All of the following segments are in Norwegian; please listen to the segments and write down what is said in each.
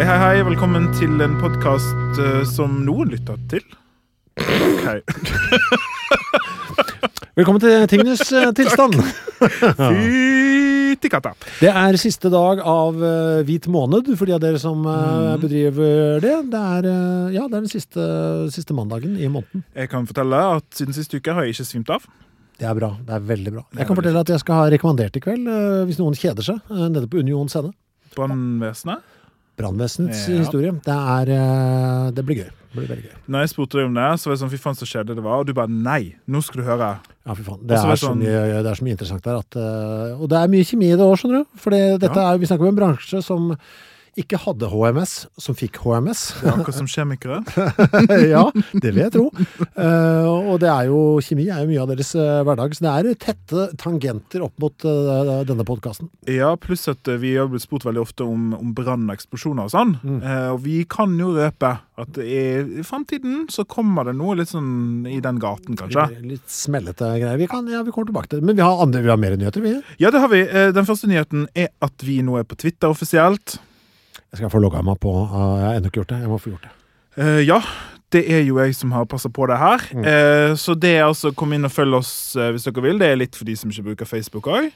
hei, hei. hei. Velkommen til en podkast som noen lytter til. Hei. Velkommen til tingenes eh, tilstand. Fytti katta. Det er siste dag av eh, hvit måned for de av dere som eh, bedriver det. Det er, eh, ja, det er den siste, siste mandagen i måneden. Jeg kan fortelle at siden sist uke har jeg ikke svimt av. Det er bra. Det er veldig bra. Jeg kan fortelle at jeg skal ha rekommandert i kveld, eh, hvis noen kjeder seg, eh, nede på Union scene. Brannvesenet. Brannvesenets Ja. historie. Det, er, eh, det blir gøy. Det blir veldig gøy. Når jeg spurte deg om det, så var jeg sånn fy faen så kjedelig det var. Og du bare nei, nå skal du høre. Ja, fy faen. Det er, sånn, så mye, det er så mye interessant der. At, eh, og det er mye kjemi i det òg, skjønner du. For dette Ja. er, vi snakker om en bransje som ikke hadde HMS, som fikk HMS. Det er akkurat som kjemikere. ja, det vil jeg tro. Eh, og det er jo, kjemi er jo mye av deres eh, hverdag, så det er tette tangenter opp mot eh, denne podkasten. Ja, pluss at vi har blitt spurt veldig ofte om, om brann og eksplosjoner og sånn. Eh, og vi kan jo røpe at i, i framtiden så kommer det noe litt sånn i den gaten, kanskje. Litt smellete greier. Vi, kan, ja, vi kommer tilbake til det. Men vi har, andre, vi har mer nyheter, vi. Ja, det har vi. Den første nyheten er at vi nå er på Twitter offisielt. Jeg skal få logga meg på. jeg har ennå ikke gjort det. Jeg må få gjort det. Uh, ja, det er jo jeg som har passa på det her. Eh, så det er altså Kom inn og følg oss uh, hvis dere vil. Det er litt for de som ikke bruker Facebook òg.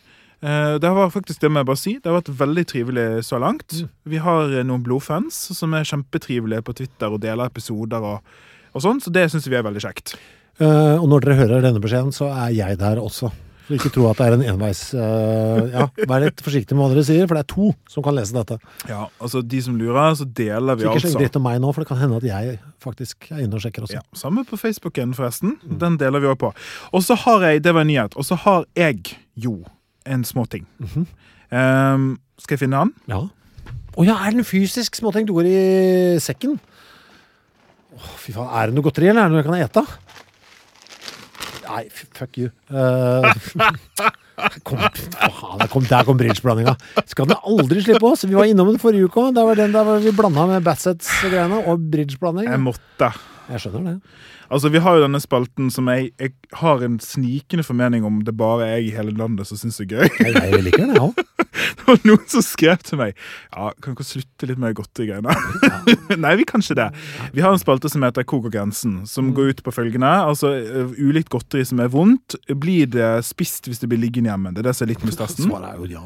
Det var faktisk det må jeg bare si. Det har vært veldig trivelig så langt. Vi har noen blodfans som er kjempetrivelige på Twitter og deler episoder og, og sånn, så det syns vi er veldig kjekt. Og når dere hører denne beskjeden, så er jeg der også. For ikke tro at det er en enveis uh, Ja, vær litt forsiktig med hva dere sier, for det er to som kan lese dette. Ja, altså De som lurer, så deler vi Så ikke sleng altså. dritt om meg nå, for det kan hende at jeg faktisk er inne og sjekker også. Ja, Samme på Facebooken, forresten. Den deler vi òg på. Og så har jeg Det var en nyhet. Og så har jeg jo en småting. Ehm, skal jeg finne den? Ja. Å ja, er det en fysisk småting du går i sekken? Åh, fy faen, er det noe godteri, eller er det noe jeg kan ete? Nei, fuck you. Uh, kom, faen, der kom, der kom bridgeblandinga. Skal den aldri slippe oss? Vi var innom den forrige uke òg. Der var den der var vi blanda med Bassets-greiene og bridgeblanding. Jeg måtte. Jeg skjønner det. Altså, Vi har jo denne spalten som jeg, jeg har en snikende formening om det bare er jeg i hele landet som syns er gøy. Jeg, jeg liker det, jeg òg. Det var noen som skrev til meg Ja, kan dere slutte litt med godterigreiene? Nei, vi kan ikke det. Vi har en spalte som heter Kok grensen, som går ut på følgende. Altså, uh, Ulikt godteri som er vondt, blir det spist hvis det blir liggende hjemme. Det er det som er litt ja.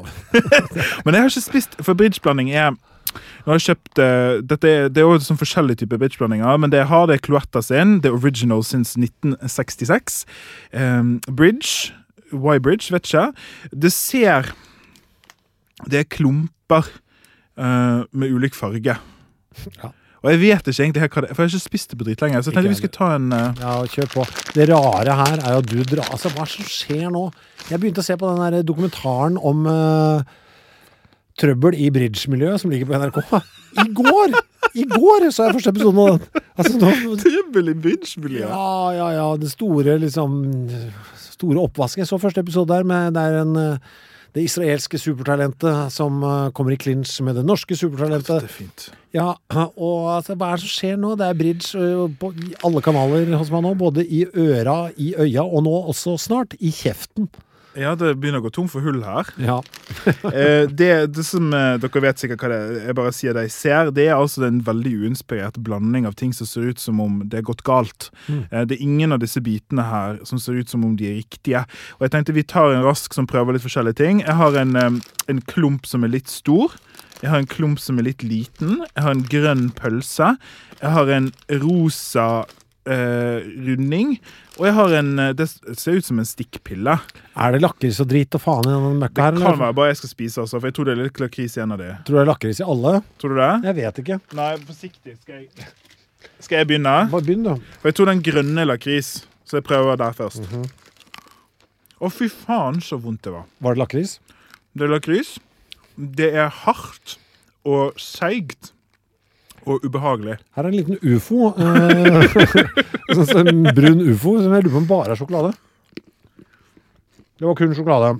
Men jeg har ikke spist For bridgeblanding er nå har jeg kjøpt eh, dette Det er jo sånn forskjellige typer bridgeblandinger, men det jeg har, det er Cloetta sin. Er original since 1966. Um, bridge. Why bridge? vet ikke. Det ser Det er klumper uh, med ulik farge. Ja. Og jeg vet ikke egentlig hva det er, for jeg har ikke spist det på dritlenge. Så jeg tenkte vi skulle ta en uh... Ja, kjør på. Det rare her er jo at du drar Altså, hva som skjer nå? Jeg begynte å se på den der dokumentaren om uh, trøbbel i bridge-miljøet som ligger på NRK. I går! I går så jeg første episode av den. Altså, nå, Trøbbel i bridge-miljøet. ja, ja, ja. Det store, liksom Store oppvasken. Jeg så første episode der med det er en eh, det israelske supertalentet som eh, kommer i klinsj med det norske supertalentet. Det er fint. Ja, og altså, hva er det som skjer nå? Det er bridge på alle kanaler hos meg nå. Både i øra, i øya, og nå også snart i kjeften. Ja, det begynner å gå tom for hull her. Ja. Eh, det, det som eh, Dere vet sikkert hva det er. Jeg bare sier det jeg ser. Det er altså en veldig uinspirert blanding av ting som ser ut som om det er gått galt. Mm. det er ingen av disse bitene her som ser ut som om de er riktige. Og jeg tenkte Vi tar en rask som prøver litt forskjellige ting. Jeg har en, eh, en klump som er litt stor. Jeg har en klump som er litt liten. Jeg har en grønn pølse. Jeg har en rosa eh, runding. Og jeg har en eh, Det ser ut som en stikkpille. Er det lakris og drit og faen i denne Det møkka her? kan være bare jeg skal spise, altså, for jeg tror det er litt lakris i en av de. Tror du det er lakris i alle? Tror du det? Jeg vet ikke. Nei, forsiktig. Skal jeg, skal jeg begynne? Bare begynn, da. For jeg tror den grønne er lakris, så jeg prøver der først. Å, Mhm. fy faen, så vondt det var. Var det lakris? Det er lakris. Det er hardt og seigt og ubehagelig. Her er en liten ufo. eh, sånn en brun ufo som jeg lurer på om bare er sjokolade. Det var kun sjokolade.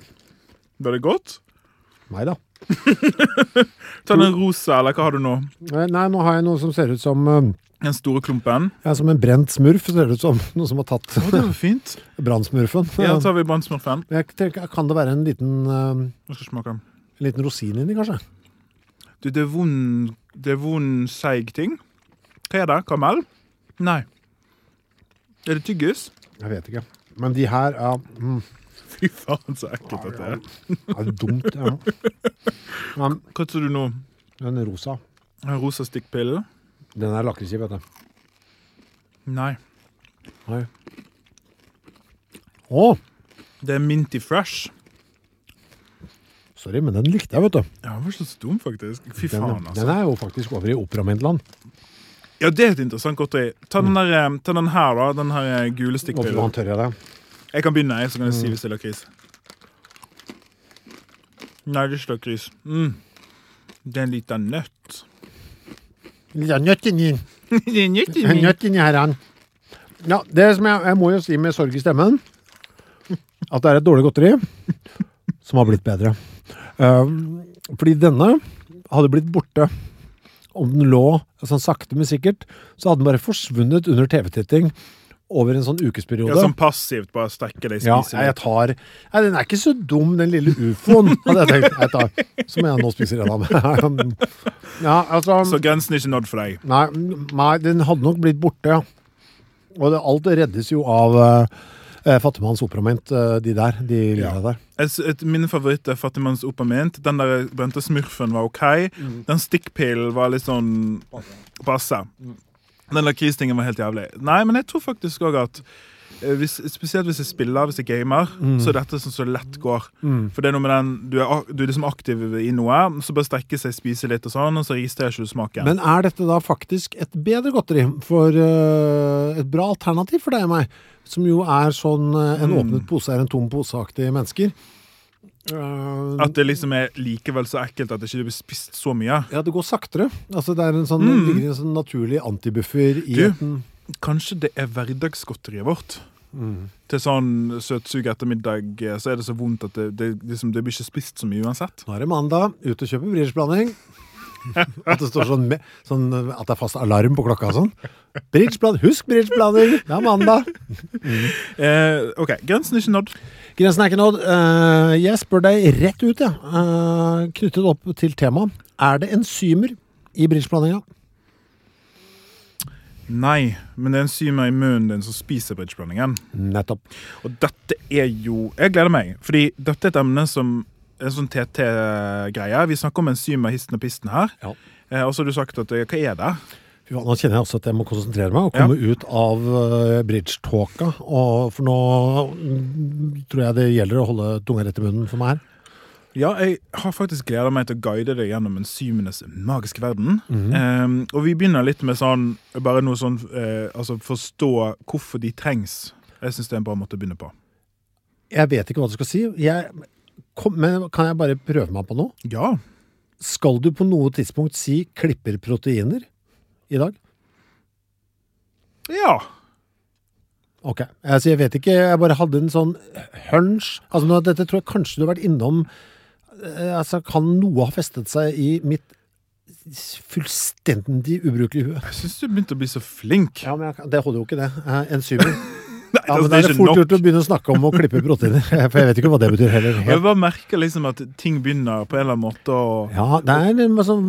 Var det godt? Nei da. Ta den rosa, eller hva har du nå? Eh, Nei, nå har jeg noe som ser ut som eh, Den store klumpen. ja, Som en brent smurf. Ser det ut som noe som har tatt oh, det var fint. brannsmurfen. Ja, tar vi brannsmurfen. Jeg tenker, Kan det være en liten, uh, Jeg skal smake. en liten rosin inni, kanskje? Du, det er vond Det er vond, seig ting. Hva er det? Karamell? Nei. Er det tyggis? Jeg vet ikke. Men de her er mm, Fy faen, så ekkelt dette er. Det er det dumt. Ja. Men Hva tror du nå? den rosa, En rosa stikkpillen? den er lakris i, vet du. Nei. Nei. Å, Det er Minty Fresh. Sorry, men den likte jeg, vet du. Ja, den var ikke så dum, faktisk. Fy Den, faen, den altså. er jo faktisk over i operamiddelland. Ja, det er et interessant godteri. Ta den, eh, ta den her, da. Den her eh, gule stikkpillen. det? Jeg kan begynne, jeg, så kan jeg si hvis det er lakris. Nei, det er ikke lakris. Mm. Det er en liten nøtt. Litt av nøtt inni. det nøtt En nøtt inni her, han. Ja, det som jeg, jeg må jo si med sorg i stemmen, at det er et dårlig godteri som har blitt bedre. Um, fordi denne hadde blitt borte om den lå sånn sakte, men sikkert, så hadde den bare forsvunnet under TV-titting over en sånn ukesperiode. Ja, sånn passivt, bare stekke det, Ja, jeg tar Nei, den er ikke så dum, den lille ufoen, hadde jeg tenkt. Jeg tar. Så må jeg nå spise en av. Ja, altså Så grensen er ikke nådd for deg. Nei, nei, den hadde nok blitt borte. Og det, alt reddes jo av uh, Fattigmanns operamint, eh, de der. De Ja. der. Et, mine favoritter er Fattigmanns operament. Den der brente smurfen var OK. Mm. Den stikkpillen var litt sånn passe. Den lakristingen var helt jævlig. Nei, men jeg tror faktisk òg at eh, hvis, Spesielt hvis jeg spiller, hvis jeg gamer, Mm. så er dette sånn som lett går. For det er noe med den Du er, du er liksom aktiv i noe, så bare strekke seg, spise litt og sånn, og så registrerer ikke du smaken. Men er dette da faktisk et bedre godteri? For uh, et bra alternativ for deg og meg, som jo er sånn eh, en Mm. åpnet pose er en tom pose-aktige mennesker. Uh, At det liksom er likevel så ekkelt at det ikke blir spist så mye. ja, det går saktere. Altså Det er en sånn, Mm. ligger en sånn naturlig antibuffer i Du. Kanskje det er hverdagsgodteriet vårt. Mm. Til sånn søtsug etter middag eh, så er det så vondt at det, det, liksom, det blir ikke spist så mye uansett. Nå er det mandag, ut og kjøpe bridgeblanding. At det står sånn, med, sånn At det er fast alarm på klokka og sånn. Bridgeblanding, Husk bridgeblanding! Det er mandag. Eh, OK, grensen er ikke nådd. Grensen er ikke nådd. Eh, jeg spør deg rett ut, ja. Eh, knyttet opp til temaet. Er det enzymer i bridgeblandinga? Nei, men det er enzymer i munnen din som spiser bridgeblandingen. Nettopp. Og dette er jo Jeg gleder meg, fordi dette er et emne som en sånn TT-greie. Vi snakker om enzymer histen og pisten her. Ja. Eh, og så har du sagt at eh, Hva er det? Ja, Nå kjenner jeg også at jeg må konsentrere meg og komme ut av uh, bridge-talka. og For nå mm, tror jeg det gjelder å holde tunga rett i munnen for meg her. Ja, jeg har faktisk gleda meg til å guide deg gjennom enzymenes magiske verden. eh, og vi begynner litt med sånn bare noe sånn uh, Altså forstå hvorfor de trengs. Jeg syns det er en bra måte å begynne på. Jeg vet ikke hva du skal si. Jeg, kom, men kan jeg bare prøve meg på noe? Ja. Skal du på noe tidspunkt si 'klipper proteiner' i dag? Ja. Ok. Altså, jeg vet ikke, jeg bare hadde en sånn hunch. Altså, dette tror jeg kanskje du har vært innom altså, kan noe ha festet seg i mitt fullstendig ubrukelige hue? Jeg syns du begynte å bli så flink. Ja, men jeg, det holder jo ikke, det. Eh, Enzymer. Nei, Ja, altså, men det er det er fort nok. gjort å begynne å snakke om å klippe proteiner. For jeg vet ikke hva det betyr heller. Jeg bare merker liksom at ting begynner på en eller annen måte å Ja, det er sånn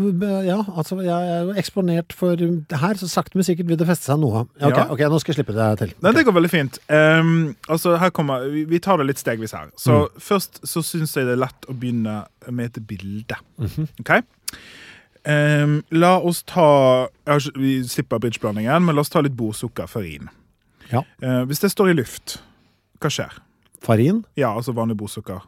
Ja, altså, jeg er eksponert for det her, så sakte, men sikkert vil det feste seg noe. Okay, ok, Ja. ok, nå skal jeg slippe det til. Nei, det går veldig fint. Um, altså, her kommer, vi, tar det litt stegvis her. Så Først så syns jeg det er lett å begynne med et bilde. Ok? Um, la oss ta Vi slipper bridgeblandingen, men la oss ta litt bordsukker, farin. Ja. Eh, hvis det står i luft, hva skjer? Farin? Ja, altså vanlig blodsukker.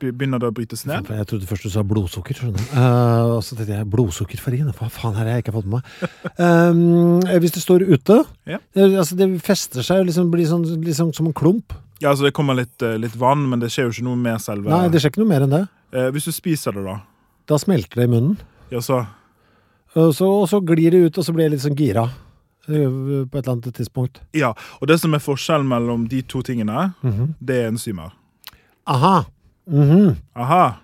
Begynner det å brytes ned? Jeg trodde først du sa blodsukker. skjønner du. Uh, og så tenkte jeg blodsukkerfarin. Hva faen har jeg ikke fått med meg? Um, hvis det står ute Ja. det, altså Det fester seg og liksom blir sånn, liksom som en klump. Ja, altså Det kommer litt, eh, litt vann, men det skjer jo ikke noe med selve Nei, det skjer ikke noe mer enn det. Uh, Hvis du spiser det, da? Da smelter det i munnen. Ja, så Og så, og så glir det ut, og så blir jeg litt sånn gira. Eh, På et eller annet tidspunkt. Ja, og det som er forskjellen mellom de to tingene, Mhm. det er enzymer. Aha. Mhm. Aha.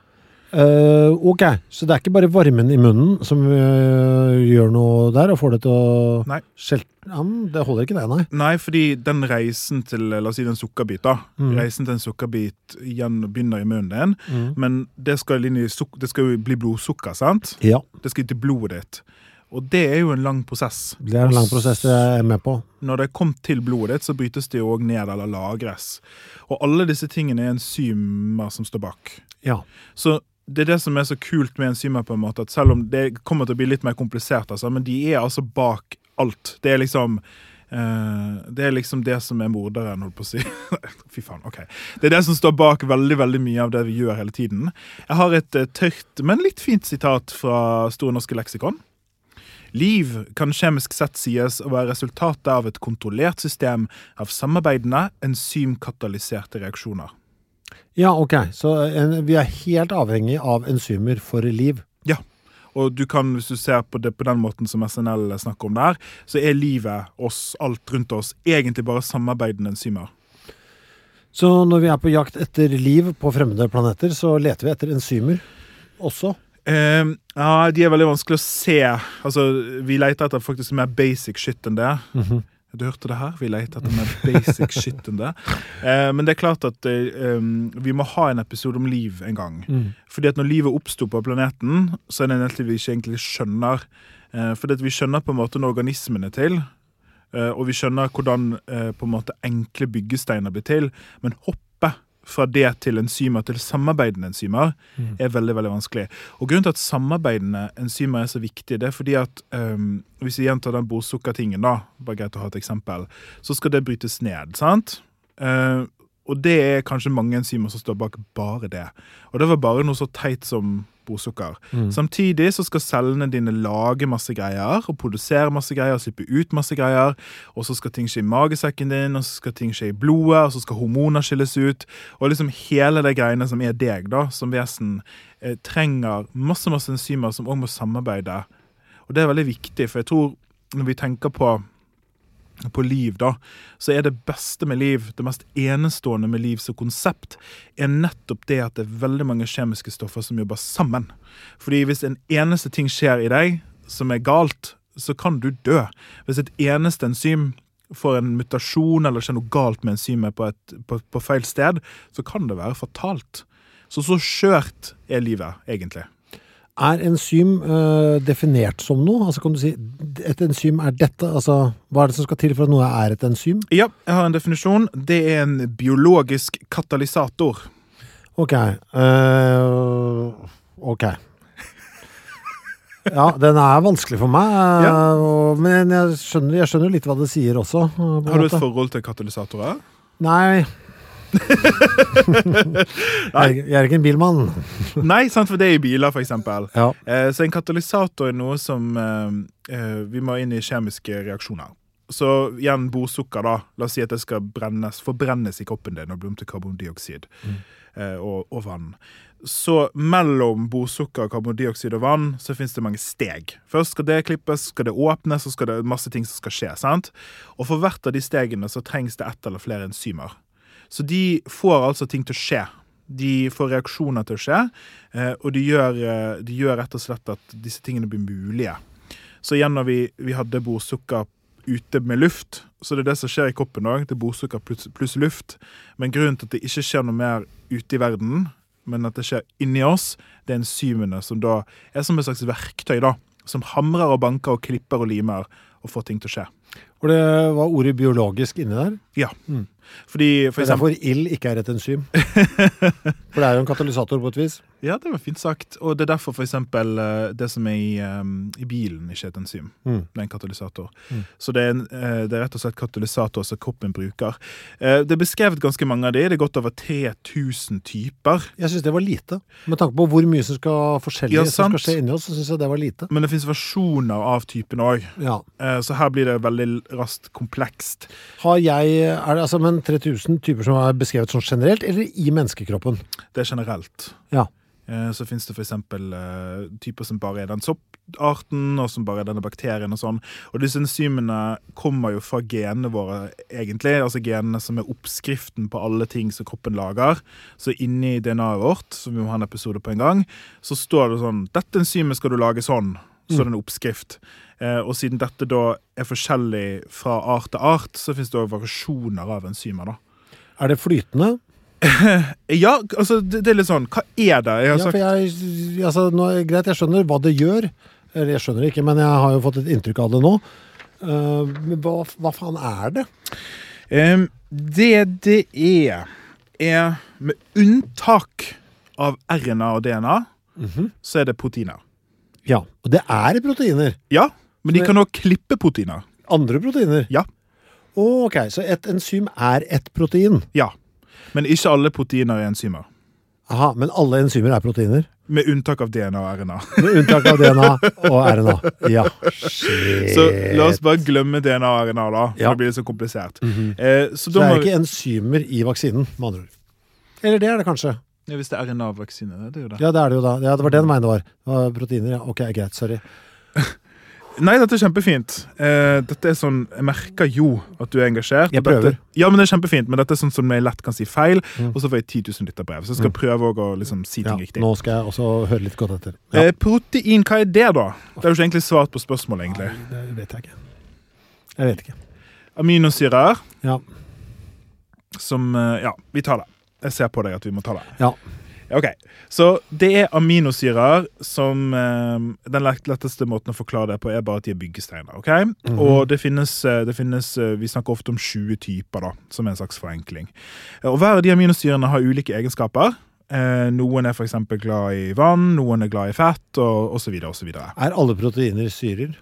Uh, ok, så det er ikke bare varmen i munnen som uh, gjør noe der og får det til å Nei. skjelte an? Det holder ikke det, nei. Nei, fordi den reisen til la oss si en sukkerbit da, Mm. Reisen til en sukkerbit igjen begynner i munnen din, Mm. men det skal, inn i det skal jo bli blodsukker, sant? Ja, Det skal til blodet ditt. Og det er jo en lang prosess. det er en lang prosess jeg er med på. Når det er kommet til blodet ditt, så brytes det òg ned eller lagres. Og alle disse tingene er enzymer som står bak. Ja. Så det er det som er så kult med enzymer, på en måte, at selv om det kommer til å bli litt mer komplisert, altså, men de er altså bak alt. Det er liksom eh, det er liksom det som er morderen, holdt på å si. Fy faen, ok. Det er det som står bak veldig veldig mye av det vi gjør hele tiden. Jeg har et eh, tørt, men litt fint sitat fra Store norske leksikon. Liv kan kjemisk sett sies å være resultatet av et kontrollert system av samarbeidende enzymkatalyserte reaksjoner. Ja, ok. Så en, vi er helt avhengig av enzymer for liv. Ja, og du kan, hvis du ser på det på den måten som SNL snakker om der, så er livet, oss, alt rundt oss, egentlig bare samarbeidende enzymer. Så når vi er på jakt etter liv på fremmede planeter, så leter vi etter enzymer også. Eh, ja, de er veldig vanskelig å se. Altså, vi leter etter faktisk mer basic shit enn det. Du hørte det her? Vi leter etter mer basic shit enn det. Uh, men det er klart at um, vi må ha en episode om liv en gang. Fordi at når livet oppsto på planeten, så er det en del vi ikke egentlig skjønner. Uh, fordi at vi skjønner på en måte når organismen er til, Uh, og vi skjønner hvordan uh, på en måte enkle byggesteiner blir til. Men hoppe fra det til enzymer til samarbeidende enzymer er veldig veldig vanskelig. Og Grunnen til at samarbeidende enzymer er så viktig, det er fordi at um, hvis vi gjentar den bosukkertingen da, bare greit å ha et eksempel, så skal det brytes ned. sant? Uh, og det er kanskje mange enzymer som står bak bare det. Og det var bare noe så teit som bordsukker. Samtidig så skal cellene dine lage masse greier og produsere masse greier og slippe ut masse greier. Og så skal ting skje i magesekken din, og så skal ting skje i blodet, og så skal hormoner skilles ut. Og liksom hele det greiene som er deg da, som vesen, eh, trenger masse masse enzymer som òg må samarbeide. Og det er veldig viktig, for jeg tror når vi tenker på på liv, da, så er det beste med liv, det mest enestående med liv som konsept, er nettopp det at det er veldig mange kjemiske stoffer som jobber sammen. Fordi hvis en eneste ting skjer i deg som er galt, så kan du dø. Hvis et eneste enzym får en mutasjon eller skjer noe galt med enzymet på, et, på, på feil sted, så kan det være fatalt. Så så skjørt er livet, egentlig. Er enzym eh, definert som noe? Altså Kan du si et enzym er dette? Altså, Hva er det som skal til for at noe er et enzym? Ja, jeg har en definisjon. Det er en biologisk katalysator. Ok. Uh, ok. Ja, den er vanskelig for meg, eh, Ja. men jeg skjønner, jeg skjønner litt hva det sier også. Har du et forhold til katalysatorer? Nei. jeg, jeg er ikke en bilmann. Nei, sant, for det er i biler, eksempel. Ja. Eh, så en katalysator er noe som eh, eh, Vi må inn i kjemiske reaksjoner. Så igjen borsukker, da. La oss si at det skal brennes, forbrennes i kroppen din og bli om til karbondioksid eh, og, og vann. Så mellom borsukker, karbondioksid og vann så finnes det mange steg. Først skal det klippes, skal det åpnes, så skal det masse ting som skal skje. sant? Og for hvert av de stegene så trengs det ett eller flere enzymer. Så de får altså ting til å skje. De får reaksjoner til å skje, eh, og de gjør, eh, de gjør rett og slett at disse tingene blir mulige. Så igjen når vi, vi hadde bordsukker ute med luft, så det er det som skjer i koppen òg. Det er bordsukker pluss, pluss luft. Men grunnen til at det ikke skjer noe mer ute i verden, men at det skjer inni oss, det er enzymene som da er som et slags verktøy, da. Som hamrer og banker og klipper og limer og får ting til å skje. Og det var ordet biologisk inni der. Ja. Fordi for Det er derfor ild ikke er et enzym. For det er jo en katalysator på et vis. Ja, det var fint sagt. Og det er derfor for eksempel eh, det som er i, um, i bilen, ikke et enzym. Mm. Det er en katalysator. Så det er, en, eh, det er rett og slett katalysator som kroppen bruker. Eh, Det er beskrevet ganske mange av de. Det er godt over 3000 typer. Jeg syns det var lite. Med tanke på hvor mye som skal forskjellig Ja, som skal skje inni oss, så syns jeg det var lite. Men det fins versjoner av typen òg. Ja. Så her blir det veldig raskt komplekst. Har jeg er det, altså, Men 3000 typer som er beskrevet sånn generelt, eller i menneskekroppen? Det er generelt. Ja. Eh, Så fins det f.eks. Uh, typer som bare er den sopparten, og som bare er denne bakterien og sånn. Og disse enzymene kommer jo fra genene våre, egentlig. Altså genene som er oppskriften på alle ting som kroppen lager. Så inni DNA-et vårt, som vi må ha en episode på en gang, så står det sånn Dette enzymet skal du lage sånn. Så er det en oppskrift. Eh, og siden dette da er forskjellig fra art til art, så fins det òg variasjoner av enzymer, da. Er det flytende? Ja, altså, det, det er litt sånn Hva er det? Jeg har Ja, sagt jeg, altså, nå, Greit, jeg skjønner hva det gjør. Eller jeg skjønner ikke, men jeg har jo fått et inntrykk av det nå. Uh, hva, hva faen er det? Um, det det er, er med unntak av RNA og DNA, så er det proteiner. Ja, og det er proteiner. Ja, men de kan òg klippe proteiner. Andre proteiner. Ja. Ok, så et enzym er et protein. Ja. Men ikke alle proteiner er enzymer. Aha, men alle enzymer er proteiner? Med unntak av DNA og RNA. Med unntak av DNA og RNA. Ja, shit. Så la oss bare glemme DNA og RNA, da. For Ja. det blir så komplisert. eh, så Så det det må er ikke enzymer i vaksinen, med andre ord. Eller det er det kanskje. ja, Hvis det er RNA-vaksine, det er det jo det. Ja, det er det jo da. Ja, det var det den var. Det var proteiner, ja. Ok, greit. Sorry. Nei, dette er kjempefint. Eh, dette er sånn, Jeg merker jo at du er engasjert. Jeg prøver. dette- ja, men det er kjempefint, men dette er sånn som jeg lett kan si feil, og så får jeg 10 000 lytterbrev. Så jeg skal prøve å liksom si ting Ja, riktig. nå skal jeg også høre litt godt etter. Ja, Eh, protein, hva er det, da? Det er jo ikke egentlig svart på spørsmålet, egentlig. Nei, det vet jeg ikke. Jeg vet ikke. Aminosyrer Ja. som eh, Ja, vi tar det. Jeg ser på deg at vi må ta det. ja. Ok, Så det er aminosyrer som eh, Den letteste måten å forklare det på, er bare at de er byggesteiner. ok? Mhm. Og det finnes, eh, det finnes eh, Vi snakker ofte om 20 typer, da, som er en slags forenkling. Eh, Og Hver av de aminosyrene har ulike egenskaper. Eh, noen er f.eks. glad i vann, noen er glad i fett, og osv. Er alle proteiner syrer?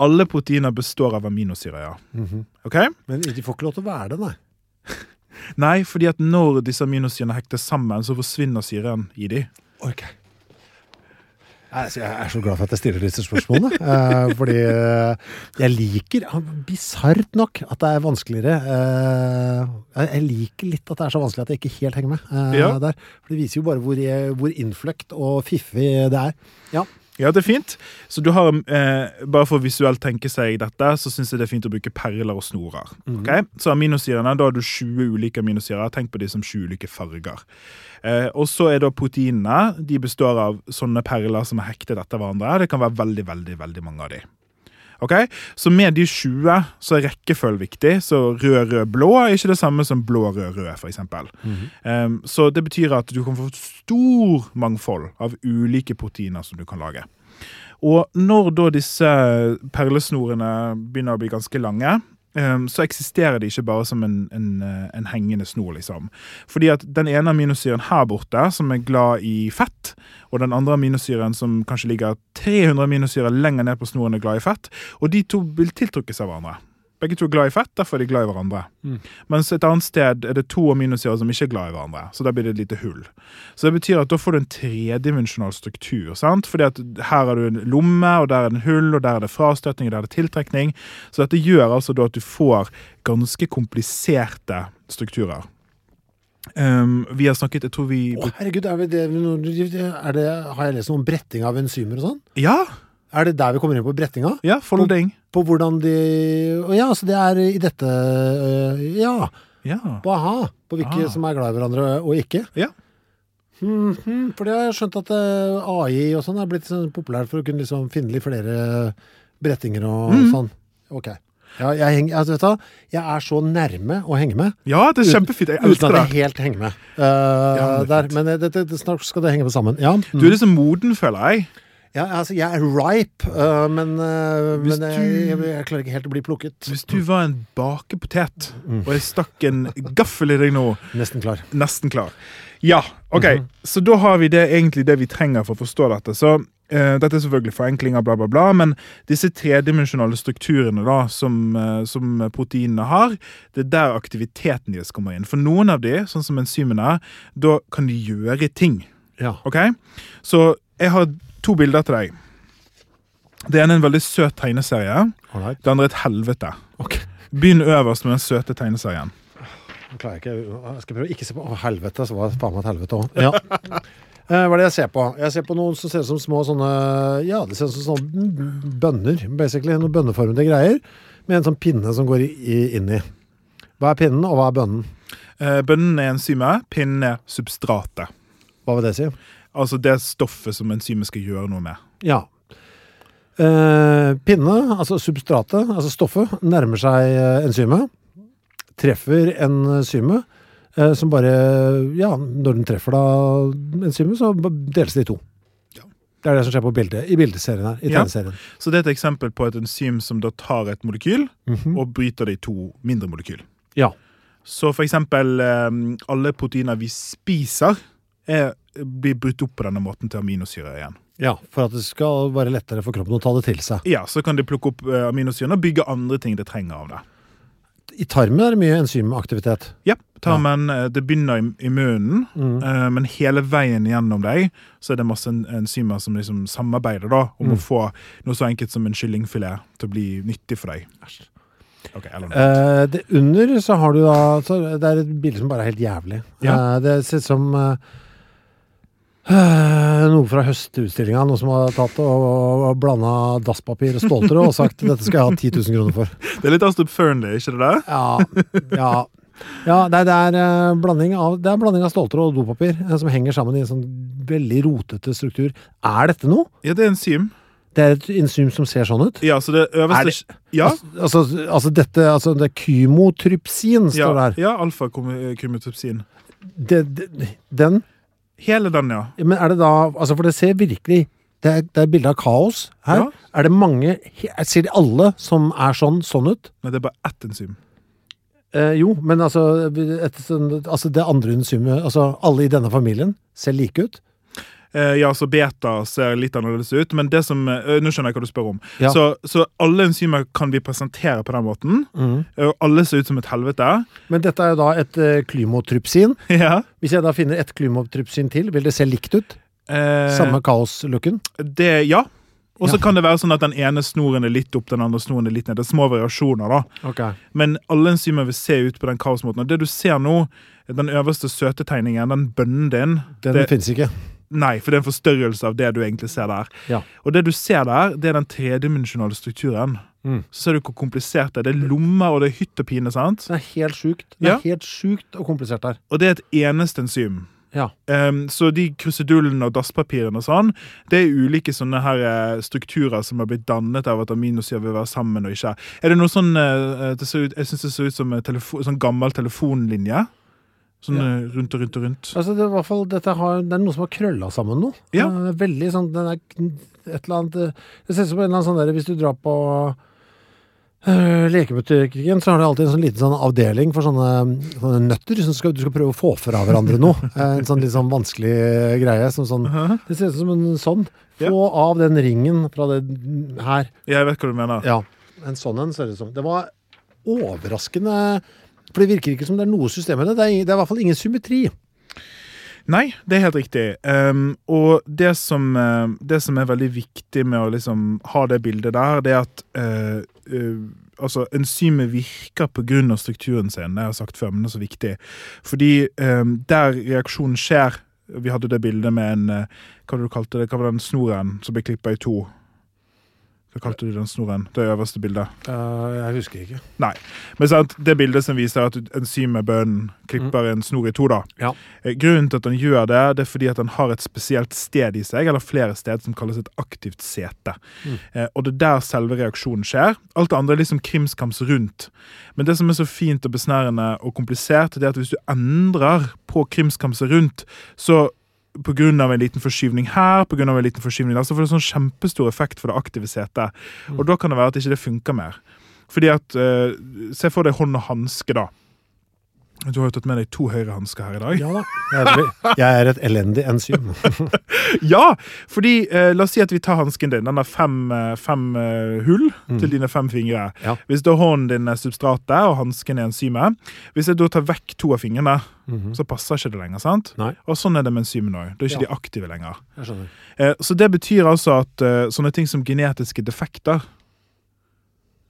Alle proteiner består av aminosyrer, ja. Mhm. Ok? Men de får ikke lov til å være det, nei. Nei, fordi at når disse aminosyrene hektes sammen, så forsvinner syren i de. Ok. Altså, jeg er så glad for at jeg stiller disse spørsmålene. eh, fordi eh, jeg liker, bisart nok, at det er vanskeligere. Eh, jeg, liker litt at det er så vanskelig at jeg ikke helt henger med Ja. der. For det viser jo bare hvor, hvor innfløkt og fiffig det er. Ja. Ja, det er fint. Så du har, eh, bare for å visuelt tenke seg dette, så syns jeg det er fint å bruke perler og snorer. ok? Så aminosyrene, da har du 20 ulike aminosyrer. Tenk på de som 20 ulike farger. Eh, og så er da proteinene. De består av sånne perler som er hektet etter hverandre. Det kan være veldig, veldig, veldig mange av de. Ok? Så med de 20 så er rekkefølge viktig. Så rød, rød, blå er ikke det samme som blå, rød, rød, for eksempel. Um, så det betyr at du kan få stor mangfold av ulike proteiner som du kan lage. Og når da disse perlesnorene begynner å bli ganske lange, um, så eksisterer de ikke bare som en, en, eh, en hengende snor, liksom. Fordi at den ene aminosyren her borte, som er glad i fett, og den andre aminosyren som kanskje ligger 300 aminosyrer lenger ned på snoren, er glad i fett, og de to vil tiltrukkes av hverandre. Begge to er glad i fett, derfor er de glad i hverandre. Mens et annet sted er det to aminosyrer som ikke er glad i hverandre. Så da blir det et lite hull. Så det betyr at da får du en tredimensjonal struktur. sant? Fordi at her har du en lomme, og der er det en hull, og der er det frastøtning, og der er det tiltrekning. Så dette gjør altså da at du får ganske kompliserte strukturer. Um, vi har snakket Jeg tror vi Å, herregud, er det, er det, har jeg lest noe om bretting av enzymer og sånn? Ja! Er det der vi kommer inn på brettinga? Ja, folding. På hvordan de ja, så det er i dette øh, Ja. Ja. På aha. På hvilke Ah. som er glad i hverandre og ikke. ja. Mhm, for det har jeg skjønt at eh, AI og sånn er blitt sånn populært for å kunne liksom finne litt flere brettinger og mm. sånn. Ok. Ja, jeg, henger, altså, vet du, jeg er så nærme å henge med, Ja, det er kjempefint. Jeg uten at det. jeg helt henger med. Eh, men det der, men eh, det, det, det, snart skal det henge med sammen. Ja, Du er liksom moden, føler jeg. Ja altså, jeg er ripe, uh, men, uh, men jeg, jeg, jeg klarer ikke helt å bli plukket. Hvis du var en bakepotet, Mm. og jeg stakk en gaffel i deg nå, Nesten klar. nesten klar. Ja, ok. Mhm. Så da har vi det egentlig det vi trenger for å forstå dette. Så uh, Dette er selvfølgelig forenklinger, bla, bla, bla, men disse tredimensjonale strukturene da, som, eh, som proteinene har, det er der aktiviteten deres kommer inn. For noen av de, sånn som enzymene, da kan de gjøre ting. Ja. Ok? Så jeg har to bilder til deg. Det ene er en veldig søt tegneserie. Alright. Det andre er et helvete. Okay. Begynn øverst med den søte tegneserien. Jeg, klarer ikke Jeg skal prøve å ikke se på Å, helvete, så var det faen meg et helvete òg. Ja. Eh, Hva er det jeg ser på? Jeg ser på noen som ser ut som små sånne Ja, det ser ut som sånne bønner, basically. Noen bønneformede greier. Med en sånn pinne som går i, i, inn i. Hva er pinnen, og hva er bønnen? Eh, Bønnen er enzymet, pinnen er substratet. Hva vil det si? Altså det stoffet som enzymet skal gjøre noe med. Ja. Eh, pinne, altså substratet, altså stoffet, nærmer seg eh, enzymet. Treffer enzymet, eh, som bare Ja, når den treffer da enzymet, så deles det i to. Ja. Det er det som skjer på bildet, i bildeserien her. I Ja. Så det er et eksempel på et enzym som da tar et molekyl og bryter det i to mindre molekyl. Ja. Så for eksempel eh, alle proteiner vi spiser, er, blir brutt opp på denne måten til aminosyrer igjen. ja. For at det skal være lettere for kroppen å ta det til seg. Ja, Så kan de plukke opp eh, aminosyrene og bygge andre ting det trenger av det. I tarmen er det mye enzymaktivitet. Ja, tarmen, ja. Det begynner i, i munnen, mm. men hele veien gjennom deg så er det masse enzymer som liksom samarbeider da, om å få noe så enkelt som en kyllingfilet til å bli nyttig for deg. Ok, eller. Eh, det under så har du da så Det er et bilde som bare er helt jævlig. Ja. Eh, det ser ut som eh, eh, noe fra høstutstillinga. Noen som har tatt og, blanda dasspapir og ståltråd og sagt dette skal jeg ha 10 000 kroner for. Det er litt Astrup Fearnley, ikke det der? Ja, ja. Ja, det det er, eh, blanding av, det er blanding av ståltråd og dopapir eh, som henger sammen i en sånn veldig rotete struktur. Er dette noe? Ja, det er enzym. Det er et enzym som ser sånn ut? Ja, så det øverste Er det- Ja, Altså, altså dette altså det er kymotrypsin, ja, står ja alfa-krymitopsin. Det, det, den Hele den, ja. Men er det da altså For det ser virkelig Det er, det er bilde av kaos her. Ja. Er det mange Ser de alle som er sånn, sånn ut? Nei, det er bare ett enzym. Eh, jo, men altså, et, sånn- altså Det andre enzymet Altså alle i denne familien ser like ut? Eh, ja, så beta ser litt annerledes ut, men det som eh, Nå skjønner jeg hva du spør om. Ja. Så, så alle enzymer kan vi presentere på den måten. Mhm. Eh, alle ser ut som et helvete. Men dette er jo da et uh, klymotrypsin. ja. Hvis jeg da finner et klymotrypsin til, vil det se likt ut? Eh, Samme kaoslooken? Ja. Og så Ja. kan det være sånn at den ene snoren er litt opp, den andre snoren er litt ned. Det er små variasjoner, da. Okay. Men alle enzymer vil se ut på den kaosmåten. Og det du ser nå, den øverste søte tegningen, den bønnen din Den det, finnes ikke. Nei, for det er en forstørrelse av det du egentlig ser der. Ja. Og det du ser der, det er den tredimensjonale strukturen. Mm. Så ser du hvor komplisert det er. Det er lommer, og det er hytt og pine, sant? Det er helt sjukt. Det Ja. er helt sjukt og komplisert der. Og det er et eneste enzym. Ja. Um, så de krusedullene og dasspapirene og sånn, det er ulike sånne her eh, strukturer som har blitt dannet av at aminosyrer vil være sammen og ikke. Er det noe sånn uh, det ser ut, Jeg syns det ser ut som en telefo, sånn gammel telefonlinje. Sånn Ja. eh, rundt og rundt og rundt. Altså, det er fall, har, det er noe som har krølla sammen nå. Ja. Er veldig sånn, den er et eller annet eh, Det ser ut som en eller annen sånn der, hvis du drar på øh, lekebutikken, så har de alltid en sånn liten sånn avdeling for sånne, sånne nøtter som skal, du skal prøve å få fra hverandre noe. Eh, en sånn litt sånn vanskelig greie. Som sånn, det ser ut som en sånn. Få av den ringen fra det her. Jeg vet hva du mener. Ja, en sånn en ser det ut som. Det var overraskende For det virker ikke som det er noe system i det. Er, det er i hvert fall ingen symmetri. Nei, det er helt riktig. Um, og det som, eh, det som er veldig viktig med å liksom ha det bildet der, det er at uh, uh, altså, enzymet virker pga. strukturen sin. Det har jeg sagt før, men det er så viktig. Fordi um, der reaksjonen skjer Vi hadde det bildet med en eh, Hva var du kalte det? Hva var den snoren som ble klippa i to? Hva kalte du den snoren? Det øverste bildet. Uh, jeg husker ikke. Nei. Men sant, det bildet som viser at enzymet klipper en snor i to, da. Ja. Eh, Grunnen til at han gjør det, det er fordi at han har et spesielt sted i seg, eller flere sted, som kalles et aktivt sete. Eh, og det er der selve reaksjonen skjer. Alt det andre er liksom krimskams rundt. Men det som er så fint og besnærende og komplisert, det er at hvis du endrer på krimskamset rundt, så av en liten forskyvning her, på grunn av en liten forskyvning der, så får det sånn kjempestor effekt for det aktive setet. Og da kan det være at ikke det funker mer. Fordi at, eh, Se for deg hånd og hanske, da. Du har jo tatt med deg to høyre hansker her i dag. Ja da. Jeg er, et elendig enzym. Ja, fordi eh, La oss si at vi tar hansken din. Den har fem, eh, fem uh, hull til dine fem fingre. Ja. Hvis da hånden din er substratet og hansken er enzymet Hvis jeg da tar vekk to av fingrene, så passer ikke det lenger. sant? Nei. Og sånn er det med enzymene òg. Da er ikke Ja. de aktive lenger. Jeg. Eh, så det betyr altså at uh, sånne ting som genetiske defekter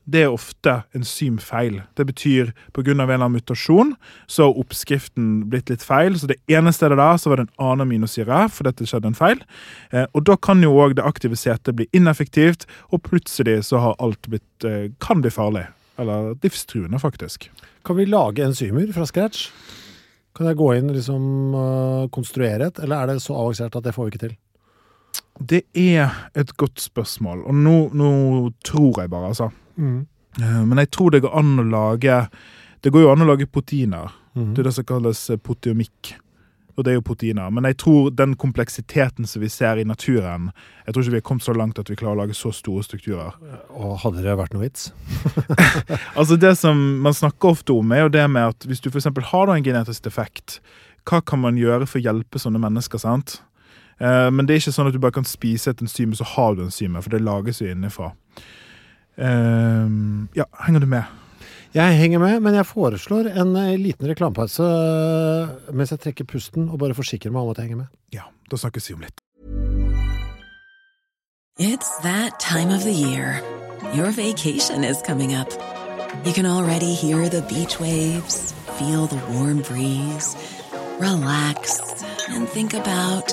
det er ofte enzymfeil. Det betyr pga. en eller annen mutasjon så har oppskriften blitt litt feil. Så det ene stedet der så var det en annen aminosyre for dette skjedde en feil. Eh, og da kan jo òg det aktive setet bli ineffektivt, og plutselig så har alt blitt eh, kan bli farlig. Eller livstruende, faktisk. Kan vi lage enzymer fra scratch? Kan jeg gå inn og liksom konstruere et, eller er det så avansert at det får vi ikke til? Det er et godt spørsmål, og nå, nå tror jeg bare, altså. Mm. Men jeg tror det går an å lage Det går jo an å lage proteiner. Mm. Det er det som kalles eh, proteomikk. Og det er jo proteiner. Men jeg tror den kompleksiteten som vi ser i naturen Jeg tror ikke vi har kommet så langt at vi klarer å lage så store strukturer. Og hadde det vært noe vits? Altså Det som man snakker ofte om, er jo det med at hvis du eksempel har en genetisk defekt, hva kan man gjøre for å hjelpe sånne mennesker? sant? Eh, men det er ikke sånn at du bare kan spise et enzym, så har du enzymet, for det lages jo innenfra. Eh, ja, henger du med? Jeg henger med, men jeg foreslår en eh, liten reklamepause mens jeg trekker pusten og bare forsikrer meg om at jeg henger med. Ja, da snakkes vi om litt. It's that time of the year. Your vacation is coming up. You can already hear the beach waves, feel the warm breeze, relax, and think about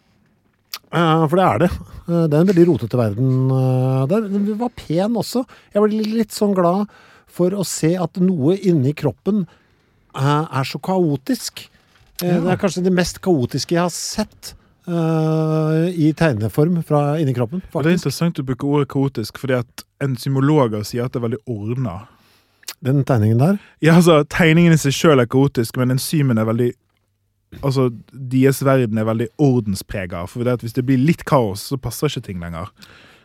Eh, for det er det. Eh, det er en veldig rotete verden. der. den var pen også. Jeg ble litt sånn glad for å se at noe inni kroppen eh, er så kaotisk. Ja. Det er kanskje det mest kaotiske jeg har sett Uh, i tegneform fra inni kroppen. Faktisk. det er interessant å bruke ordet kaotisk, fordi at enzymologer sier at det er veldig ordna. Den tegningen der. Ja, altså, Tegningen i seg sjøl er kaotisk, men enzymene er veldig Altså, Deres verden er veldig ordensprega. For det hvis det blir litt kaos, så passer ikke ting lenger.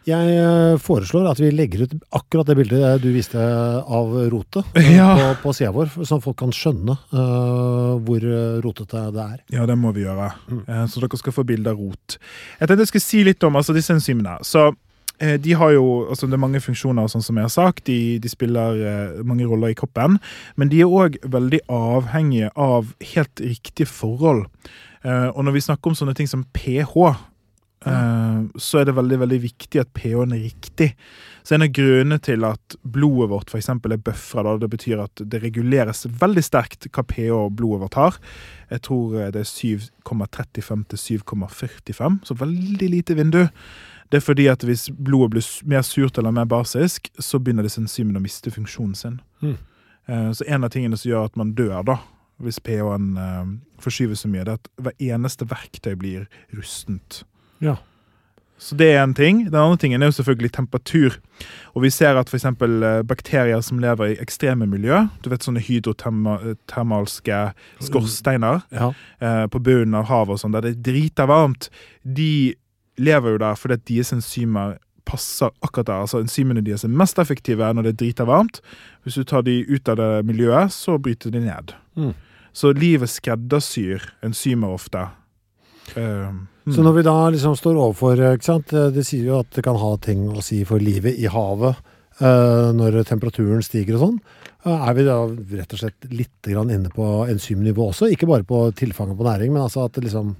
Jeg eh, foreslår at vi legger ut akkurat det bildet du viste av rotet eh, Ja. på, på sida vår, sånn folk kan skjønne uh, hvor eh, rotete det er. Ja, det må vi gjøre. Mm. Så dere skal få bilde av rot. Jeg tenkte jeg skulle si litt om altså, disse enzymene. Så eh, de har jo, altså Det er mange funksjoner, sånn som jeg har sagt. De, de spiller eh, mange roller i kroppen. Men de er òg veldig avhengige av helt riktige forhold. Eh, og når vi snakker om sånne ting som pH, eh, så er det veldig veldig viktig at pH-en er riktig. Så En av grunnene til at blodet vårt for eksempel, er bøfra, da, det betyr at det reguleres veldig sterkt hva pH blodet vårt har. Jeg tror eh, det er 7,35 til 7,45, så veldig lite vindu. Det er fordi at hvis blodet blir mer surt eller mer basisk, så begynner disse enzymene å miste funksjonen sin. Mm. Eh, Så en av tingene som gjør at man dør, da, hvis pH-en eh, forskyver så mye, det er at hver eneste verktøy blir rustent. Ja. Så det er en ting. Den andre tingen er jo selvfølgelig temperatur. Og vi ser at f.eks. bakterier som lever i ekstreme miljø, du vet sånne hydrotermalske skorsteiner Ja. eh, på bunnen av havet og sånn, der det er drita varmt, de lever jo der fordi at deres enzymer passer akkurat der. Altså Enzymene deres er mest effektive når det er drita varmt. Hvis du tar de ut av det miljøet, så bryter de ned. Mm. Så livet skreddersyr enzymer ofte. Eh, Så når vi da liksom står overfor ikke sant? eh, Det sier jo at det kan ha ting å si for livet i havet uh, når temperaturen stiger og sånn. Er vi da rett og slett litt grann inne på enzymnivå også? Ikke bare på tilfanget på næring, men altså at det liksom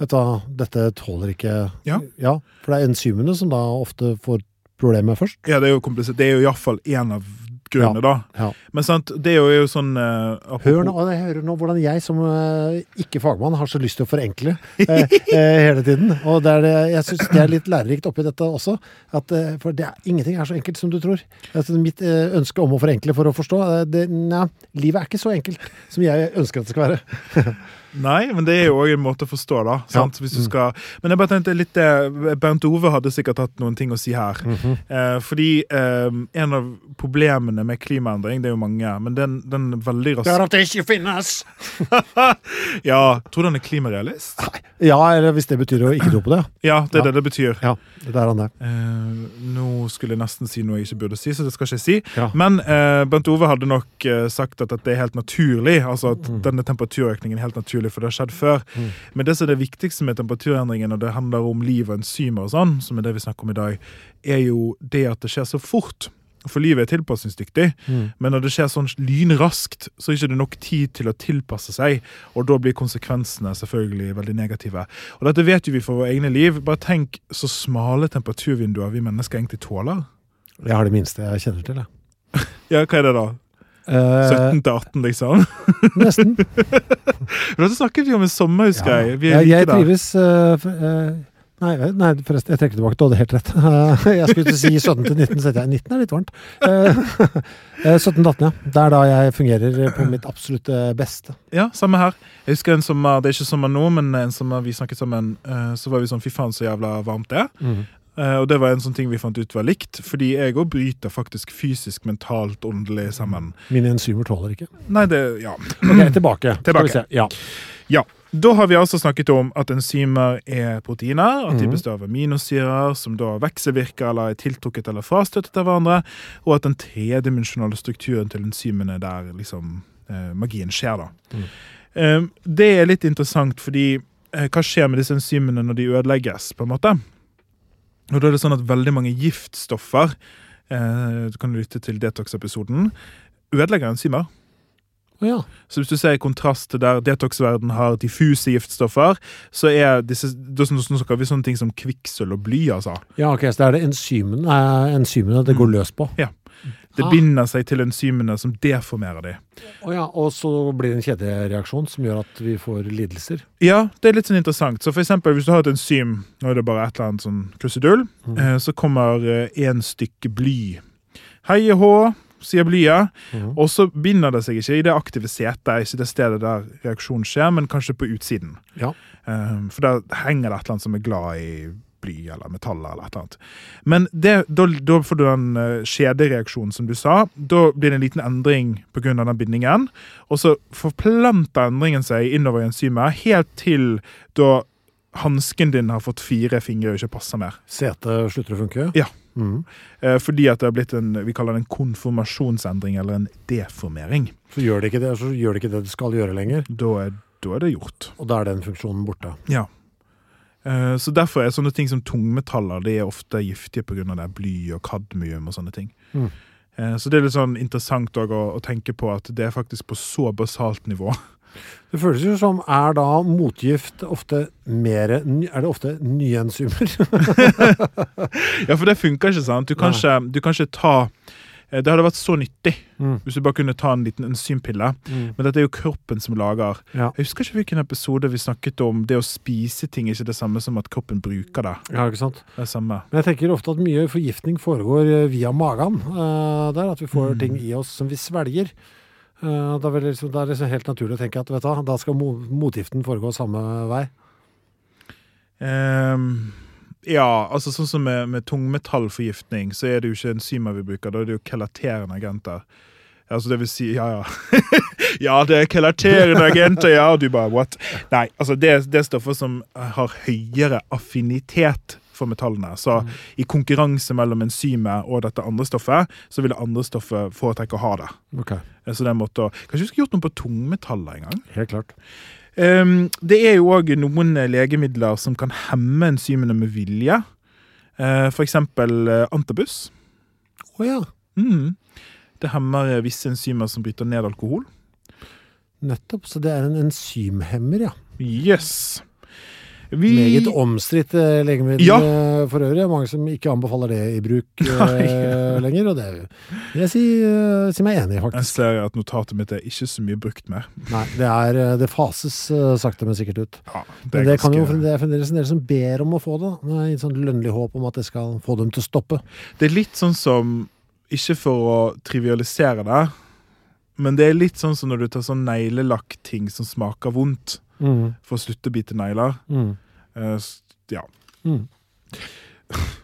vet du, Dette tåler ikke Ja. ja. For det er enzymene som da ofte får problemet først. Ja, det er jo komplisert. Det er jo iallfall én av grunnene, da. Ja. Men sant, det er jo, sånn eh, apropos- Hør nå, jeg hører nå hvordan jeg som eh, ikke-fagmann har så lyst til å forenkle eh, eh, hele tiden. Og det er jeg syns det er litt lærerikt oppi dette også. At, eh, for det er, ingenting er så enkelt som du tror. Altså, mitt eh, ønske om å forenkle for å forstå det, nei, Livet er ikke så enkelt som jeg ønsker at det skal være. Nei, men det er jo òg en måte å forstå, da. Sant? Hvis du skal... Men jeg bare tenkte litt det Bernt Ove hadde sikkert hatt noen ting å si her. eh, fordi eh, en av problemene med klimaendring, det er jo mange, men den, den veldig raske at det ikke finnes! Ja, tror du han er klimarealist? Ja, eller hvis det betyr å ikke tro på det. Ja, det er Ja. det det betyr. Ja, det er han det. Eh, nå skulle jeg nesten si noe jeg ikke burde si, så det skal ikke jeg si. Ja. Men eh, Bent Ove hadde nok eh, sagt at, at det er helt naturlig. Altså at Mm. denne temperaturøkningen er helt naturlig, for det har skjedd før. Men det som er det viktigste med temperaturendringen, og det handler om liv og enzymer og sånn, som er det vi snakker om i dag, er jo det at det skjer så fort. For livet er tilpasningsdyktig, Mm. men når det skjer sånn lynraskt, så er det ikke nok tid til å tilpasse seg, og da blir konsekvensene selvfølgelig veldig negative. Og dette vet jo vi for våre egne liv. Bare tenk så smale temperaturvinduer vi mennesker egentlig tåler. Jeg har det minste jeg kjenner til, jeg. Ja, hva er det da? Eh, 17 til 18, liksom? nesten. Men så snakket vi om en sommer, husker Ja. jeg. Vi jeg, trives eh, eh, nei, nei, forresten, jeg trekker tilbake. Du hadde helt rett. Eh, jeg skulle ikke si 17 til 19, så jeg 19 er litt varmt. Eh, eh, 17 til 18, ja. Det er da jeg fungerer på mitt absolutt eh, beste. Ja, samme her. Jeg husker en sommer, det er ikke sommer nå, men en sommer vi snakket sammen, eh, så var vi sånn fy faen så jævla varmt det er. Mhm. Eh, og det var en sånn ting vi fant ut var likt, fordi jeg òg bryter faktisk fysisk, mentalt, åndelig sammen. Mine enzymer tåler ikke. Nei, det Ja. Ok, tilbake. Tilbake. vi se. Ja. Ja. Da har vi altså snakket om at enzymer er proteiner, at de Mhm. består av aminosyrer som da vekselvirker eller er tiltrukket eller frastøttet av hverandre, og at den tredimensjonale strukturen til enzymene der liksom eh, magien skjer, da. Mm. Eh, det er litt interessant, fordi eh, hva skjer med disse enzymene når de ødelegges, på en måte? Og da er det sånn at veldig mange giftstoffer, eh, du kan lytte til Detox-episoden, ødelegger enzymer. Ja. Så hvis du ser i kontrast til der detox-verden har diffuse giftstoffer, så er disse, da snakker vi sånne ting som kvikksølv og bly, altså. ja, ok, så det er det enzymene, eh, enzymene det går løs på. Ja. Det Ah. binder seg til enzymene som deformerer de. Oh ja, og så blir det en kjedereaksjon som gjør at vi får lidelser. Ja, det er litt sånn interessant. Så for eksempel hvis du har et enzym, nå er det bare et eller annet sånn krusedull, Mm. eh, så kommer én en stykke bly. Hei og hå, sier blyet. Mm. Og så binder det seg ikke i det aktive setet, ikke det stedet der reaksjonen skjer, men kanskje på utsiden. Ja. Eh, For der henger det et eller annet som er glad i bly eller metaller eller et eller annet. Men det, da, da får du den skjedereaksjonen kjedereaksjonen som du sa. Da blir det en liten endring pga. den bindingen. Og så forplanter endringen seg innover i enzymet helt til da hansken din har fått fire fingre og ikke passer mer. Setet slutter å funke? Ja. Mhm. Eh, fordi at det har blitt en vi kaller det en konformasjonsendring, eller en deformering. Så gjør det ikke det, så gjør det ikke det det skal gjøre lenger, Da er, da er det gjort. og da er den funksjonen borte. Ja. Eh, Så derfor er sånne ting som tungmetaller det er ofte giftige pga. bly og kadmium og sånne ting. Mm. Eh, Så det er litt sånn interessant å, å tenke på at det er faktisk på så basalt nivå. Det føles jo som er da motgift ofte mer Er det ofte nye enzymer? Ja, for det funker ikke, sant? Du kan, ikke, du kan ikke ta Det hadde vært så nyttig Mm. hvis du bare kunne ta en liten enzympille. Mm. Men dette er jo kroppen som lager. Ja. Jeg husker ikke hvilken episode vi snakket om det å spise ting er ikke det samme som at kroppen bruker det. ja, ikke sant? Det samme. Men jeg tenker ofte at mye forgiftning foregår eh, via magen. Uh, der, At vi får Mm. ting i oss som vi svelger. Uh, da, er det liksom, er liksom helt naturlig å tenke at vet du, da skal motgiften foregå samme vei. Ehm, ja, altså sånn som med, med tungmetallforgiftning, så er det jo ikke enzymer vi bruker, da er det jo kelaterende agenter. Altså det vil si, ja ja. ja, det er kelaterende agenter, ja. Og du bare what? Nei, altså det, det er stoffer som har høyere affinitet for metallene. Så i konkurranse mellom enzymet og dette andre stoffet, så vil det andre stoffet foretrekke å ha det. Ok, Så det er en måte å Kanskje vi skulle gjort noe på tungmetaller en gang? Helt klart. Um, det er jo òg noen legemidler som kan hemme enzymene med vilje. Uh, for eksempel uh, antabus. Å ja. Mm. Det hemmer eh, visse enzymer som bryter ned alkohol. Nettopp. Så det er en enzymhemmer, ja. Yes. Vi Meget omstridt eh, legemiddel Ja. eh, for øvrig. Mange som ikke anbefaler det i bruk eh, lenger. Og det vil jeg si, eh, si meg enig i, faktisk. Jeg ser at notatet mitt er ikke så mye brukt mer. Nei, det, er, det fases sakte, men sikkert ut. Ja, Men det, kan jo, ganske- det er fremdeles en del som ber om å få det. Det er et sånt lønnlig håp om at det skal få dem til å stoppe. det er litt sånn som Ikke for å trivialisere det, men det er litt sånn som når du tar sånn neglelakkting som smaker vondt, Mm. for å slutte å bite negler. Mm. S- ja. Mm.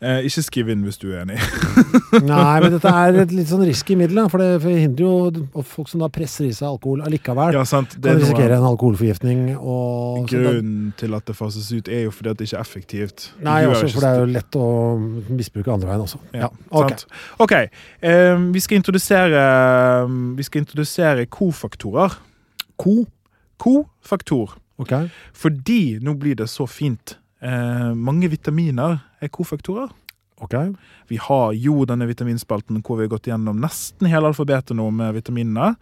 Eh, ikke skriv inn hvis du er enig. Nei, men dette er et litt sånn risky middel, for det forhindrer jo folk som da presser i seg alkohol allikevel. Ja, sant? Det kan er risikere en alkoholforgiftning. Og, grunnen til at det fases ut, er jo fordi at det ikke er effektivt. Nei, også, for det er jo lett å misbruke andre veien også. ja, ok. sant. OK. eh, vi skal introdusere Vi skal introdusere kofaktorer. Ko. Kofaktor. Ok. Fordi nå blir det så fint. Eh, mange vitaminer er kofaktorer. ok. Vi har jo denne vitaminspalten hvor vi har gått gjennom nesten hele alfabetet nå med vitaminene.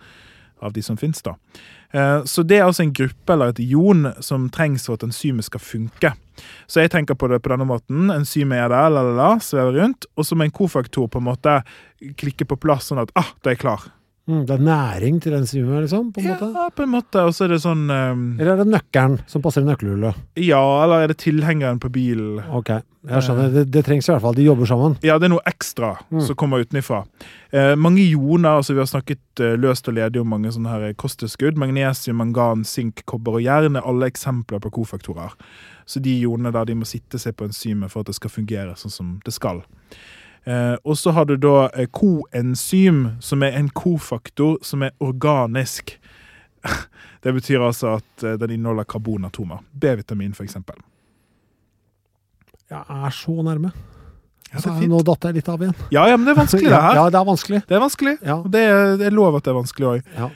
Av de som finnes, da. Eh, Så det er altså en gruppe eller et ion som trengs for at enzymet skal funke. Så jeg tenker på det på denne måten. Enzymet er der, la, la, la, svever rundt. Og så må en kofaktor på en måte klikke på plass, sånn at ah, da er jeg klar. Mm, det er næring til enzymet, liksom? på en måte? Ja, på en måte. Og så er det sånn um... Eller er det nøkkelen som passer i nøkkelhullet? Ja, eller er det tilhengeren på bilen? Ok, jeg skjønner. Det, det trengs i hvert fall. De jobber sammen. Ja, det er noe ekstra Mm. som kommer utenfra. Eh, mange ioner, altså vi har snakket eh, løst og ledig om mange sånne her kosttilskudd. Magnesium, mangan, sink, kobber og jern er alle eksempler på kofaktorer. Så de ionene der de må sitte seg på enzymet for at det skal fungere sånn som det skal. Eh, og så har du da eh, koenzym, som er en kofaktor som er organisk. Det betyr altså at eh, den inneholder karbonatomer. B-vitamin, eksempel. Jeg er så nærme. Ja, Så. Nå datt jeg litt av igjen. Ja, ja, men det er vanskelig, det her. Ja, det er vanskelig. Det er vanskelig. Ja. Det er, det er lov at det er vanskelig òg. Ja.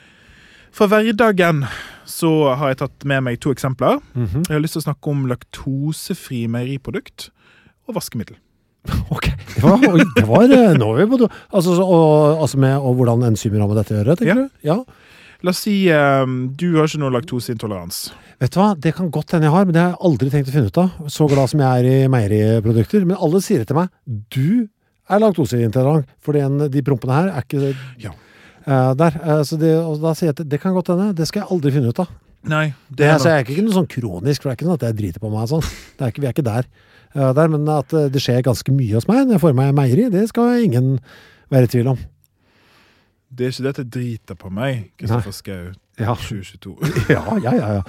For hverdagen så har jeg tatt med meg to eksempler. Mhm. Jeg har lyst til å snakke om laktosefri meieriprodukt og vaskemiddel. Ok. Det var, det var eh, Nå er vi på do. Altså, så, og, altså med og hvordan enzymer har med dette å gjøre, tenker Ja. du? Ja. La oss si eh, du har ikke noe laktoseintolerans. Vet du hva, det kan godt hende jeg har, men det har jeg aldri tenkt å finne ut av. Så glad som jeg er i meieriprodukter. Men alle sier det til meg. Du er laktoseintolerant, for de prompene her er ikke Ja. eh, der. Eh, så det, og da sier jeg at det kan godt hende. Det skal jeg aldri finne ut av. Nei, Det, det er altså, jeg er ikke noe sånn kronisk, for det er ikke noe at jeg driter på meg. og Sånn. Det er ikke, vi er ikke der. Eh, der. Men at eh, det skjer ganske mye hos meg når jeg får meg meieri, det skal ingen være i tvil om. Det er ikke det at jeg driter på meg, Kristoffer Schou. Ja. 2022. Ja, ja, ja. ja.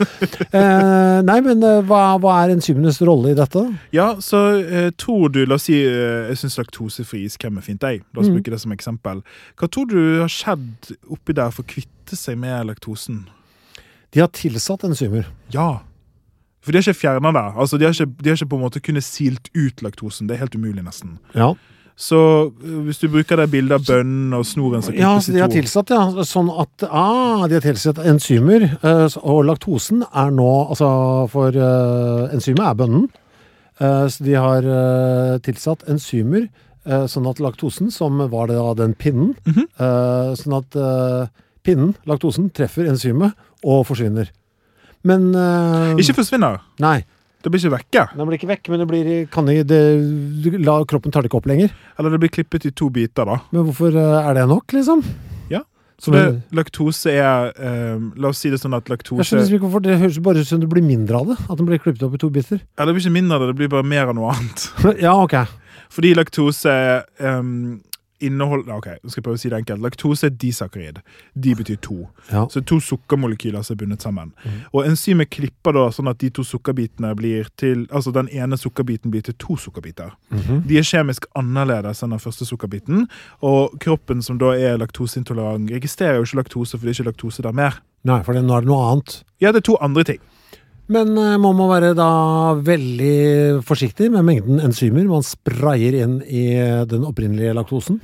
Eh, nei, men eh, hva, hva er enzymenes rolle i dette? Ja, så eh, tror du La oss si eh, jeg syns laktosefri iskrem er fint. Jeg. La oss Mm. bruke det som eksempel. Hva tror du har skjedd oppi der for å kvitte seg med laktosen? De har tilsatt enzymer. Ja. For de har ikke fjerna det. Altså, de, har ikke, de har ikke på en måte kunnet silt ut laktosen. Det er helt umulig, nesten. Ja. Så øh, hvis du bruker det bildet av bønnen og snoren som Ja, de har tilsatt, ja. Sånn at ah, de har tilsatt enzymer. eh, og laktosen er nå Altså, for uh, enzymet er bønnen. Uh, så de har uh, tilsatt enzymer, eh, sånn at laktosen, som var det da den pinnen Mhm. eh, Sånn at eh, pinnen, laktosen, treffer enzymet og forsvinner. Men uh, Ikke forsvinner. Nei. Det blir ikke vekke. Den blir ikke vekk, men det blir kan ikke, det, la, kroppen tar det ikke opp lenger. Eller det blir klippet i to biter, da. Men hvorfor eh, er det nok, liksom? Ja. Så det, det- laktose er eh, La oss si det sånn at Jeg laktose skjønner liksom ikke hvorfor Det høres bare ut som det blir mindre av det. At den blir klippet opp i to biter. Ja, det blir ikke mindre av det, det blir bare mer av noe annet. ja, ok. Fordi laktose um, inneholder Ok, skal jeg prøve å si det enkelt. Laktose er disakkarid. De betyr to. Ja. Så to sukkermolekyler som er bundet sammen. Og enzymet klipper da sånn at de to sukkerbitene blir til Altså den ene sukkerbiten blir til to sukkerbiter. Mhm. De er kjemisk annerledes enn den første sukkerbiten. Og kroppen som da er laktoseintolerant, registrerer jo ikke laktose, for det er ikke laktose der mer. Nei, for nå er det noe annet. Ja, det er to andre ting. Men eh, man må være da veldig forsiktig med mengden enzymer man sprayer inn i den opprinnelige laktosen.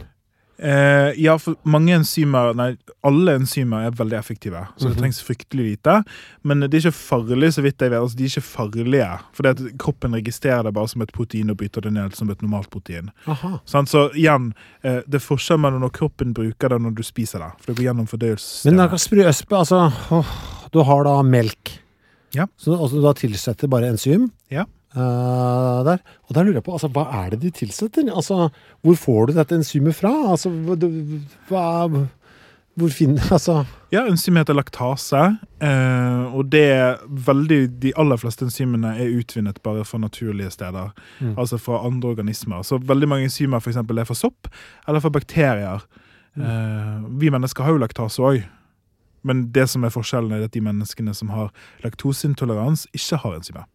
Eh, ja, for mange enzymer Nei, alle enzymer er veldig effektive, så det Mhm. trengs fryktelig lite. Men de er ikke farlige, så vidt jeg vet. Altså, de er ikke farlige. For kroppen registrerer det bare som et protein og bryter det ned som et normalt protein. Sånn, Så igjen, eh, det er forskjell mellom når kroppen bruker det og når du spiser det. For det går gjennom Men fordøyelsessystemet. kan sprø øspe, altså åh, Du har da melk. Ja. Så altså, du da tilsetter bare enzym Ja. Eh, der. Og der lurer jeg på, altså, hva er det de tilsetter? Altså, hvor får du dette enzymet fra? Altså, hva, Hvor finner Altså Ja, enzymet heter laktase, eh, og det er veldig De aller fleste enzymene er utvinnet bare fra naturlige steder. Mm. Altså fra andre organismer. Så veldig mange enzymer for eksempel, er fra sopp eller fra bakterier. Mm. Eh, vi mennesker har jo laktase òg, men det som er forskjellen, er at de menneskene som har laktoseintolerans, ikke har enzymet.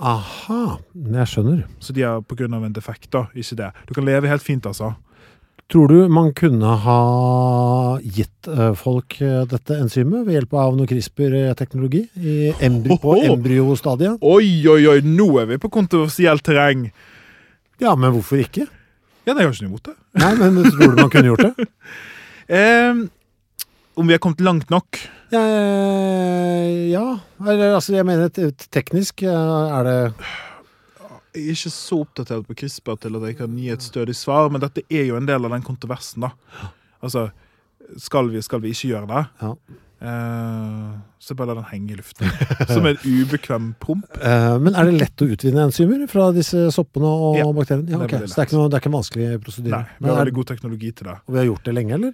Aha, jeg skjønner. Så de er pga. en defekt, da. Ikke det. Du kan leve helt fint, altså. Tror du man kunne ha gitt eh, folk eh, dette enzymet ved hjelp av noe CRISPR-teknologi i embry på embryostadiet? Oi, oi, oi, nå er vi på kontroversielt terreng! Ja, men hvorfor ikke? Ja, nei, jeg har ikke noe imot det. Nei, men tror du man kunne gjort det? Eh, om vi har kommet langt nok? Ja, ja. Altså, jeg mener teknisk eh, er det Jeg er ikke så oppdatert på CRISPR til at jeg kan gi et stødig svar, men dette er jo en del av den kontroversen, da. Altså, skal vi, skal vi ikke gjøre det? Ja. Uh, så bare la den henge i luften. Som en ubekvem promp. Uh, Men er det lett å utvinne enzymer fra disse soppene og Ja, bakteriene? Ja, det er ok. veldig Så det er ikke, noe, det er ikke en vanskelig prosedyre? Nei, vi har er- veldig god teknologi til det. Og vi har gjort det lenge, eller?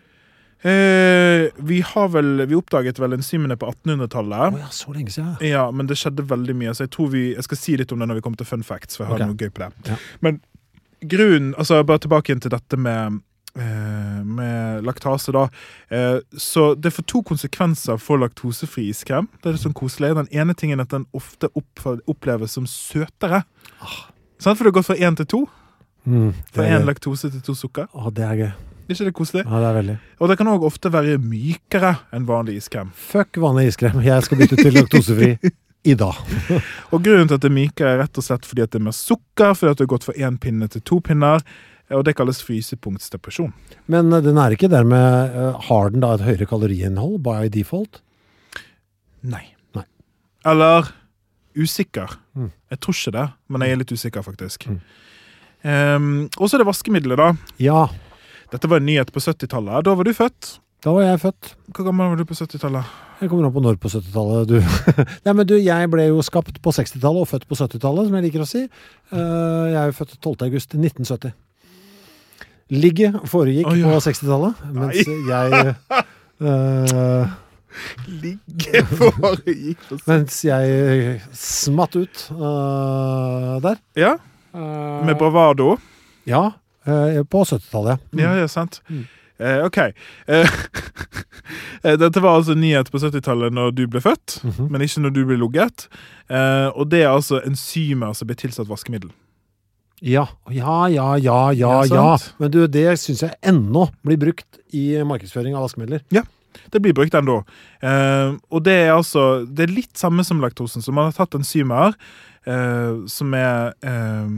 Eh, vi har vel Vi oppdaget vel enzymene på 1800-tallet. Oh ja, så lenge siden. ja. Men det skjedde veldig mye, så jeg tror vi Jeg skal si litt om det når vi kommer til fun facts, for jeg har noe gøy på det. Ja. Men grunnen Altså, bare tilbake igjen til dette med eh, med laktase, da. Eh, så det får to konsekvenser for laktosefri iskrem. Det er litt sånn koselig. Den ene tingen er at den ofte oppleves som søtere. Sånn, For det har gått fra én til to. Mm, Fra én laktose til to sukker. å, det er gøy. Ikke det koselig? Ja, det er veldig. Og det kan òg ofte være mykere enn vanlig iskrem. Fuck vanlig iskrem. Jeg skal bytte til laktosefri i dag. Og grunnen til at det er mykere, er rett og slett fordi at det er mer sukker, fordi at det har gått fra én pinne til to pinner. Og det kalles frysepunktsdepresjon. Men eh, den er ikke dermed eh, Har den da et høyere kaloriinnhold by default? Nei. Nei. Eller usikker. Mm. Jeg tror ikke det, men jeg er litt usikker, faktisk. Mm. Um, og så er det vaskemiddelet, da. Ja. Dette var en nyhet på 70-tallet. Da var du født. Da var jeg født. Hvor gammel var du på 70-tallet? Jeg kommer an på når på 70-tallet, du. Nei, men du, jeg ble jo skapt på 60-tallet og født på 70-tallet, som jeg liker å si. Eh, Jeg er jo født 12. august 1970. Ligget foregikk oh, ja. på 60-tallet, mens jeg uh, Ligge foregikk på 60 Mens jeg smatt ut uh, der. Ja, Eh, med bravado. Ja, eh, på 70-tallet. Ja, ja, sant. Mm. Eh, OK. Eh, eh, dette var altså nyhet på 70-tallet når du ble født, Mhm. men ikke når du ble lugget. Eh, og det er altså enzymer som blir tilsatt vaskemiddel. Ja, ja, ja, ja, ja. Ja, ja. Men du, det syns jeg ennå blir brukt i markedsføring av vaskemidler. Ja. Det blir brukt ennå. Eh, og det er altså Det er litt samme som laktosen. Så man har tatt enzymer eh, som er eh,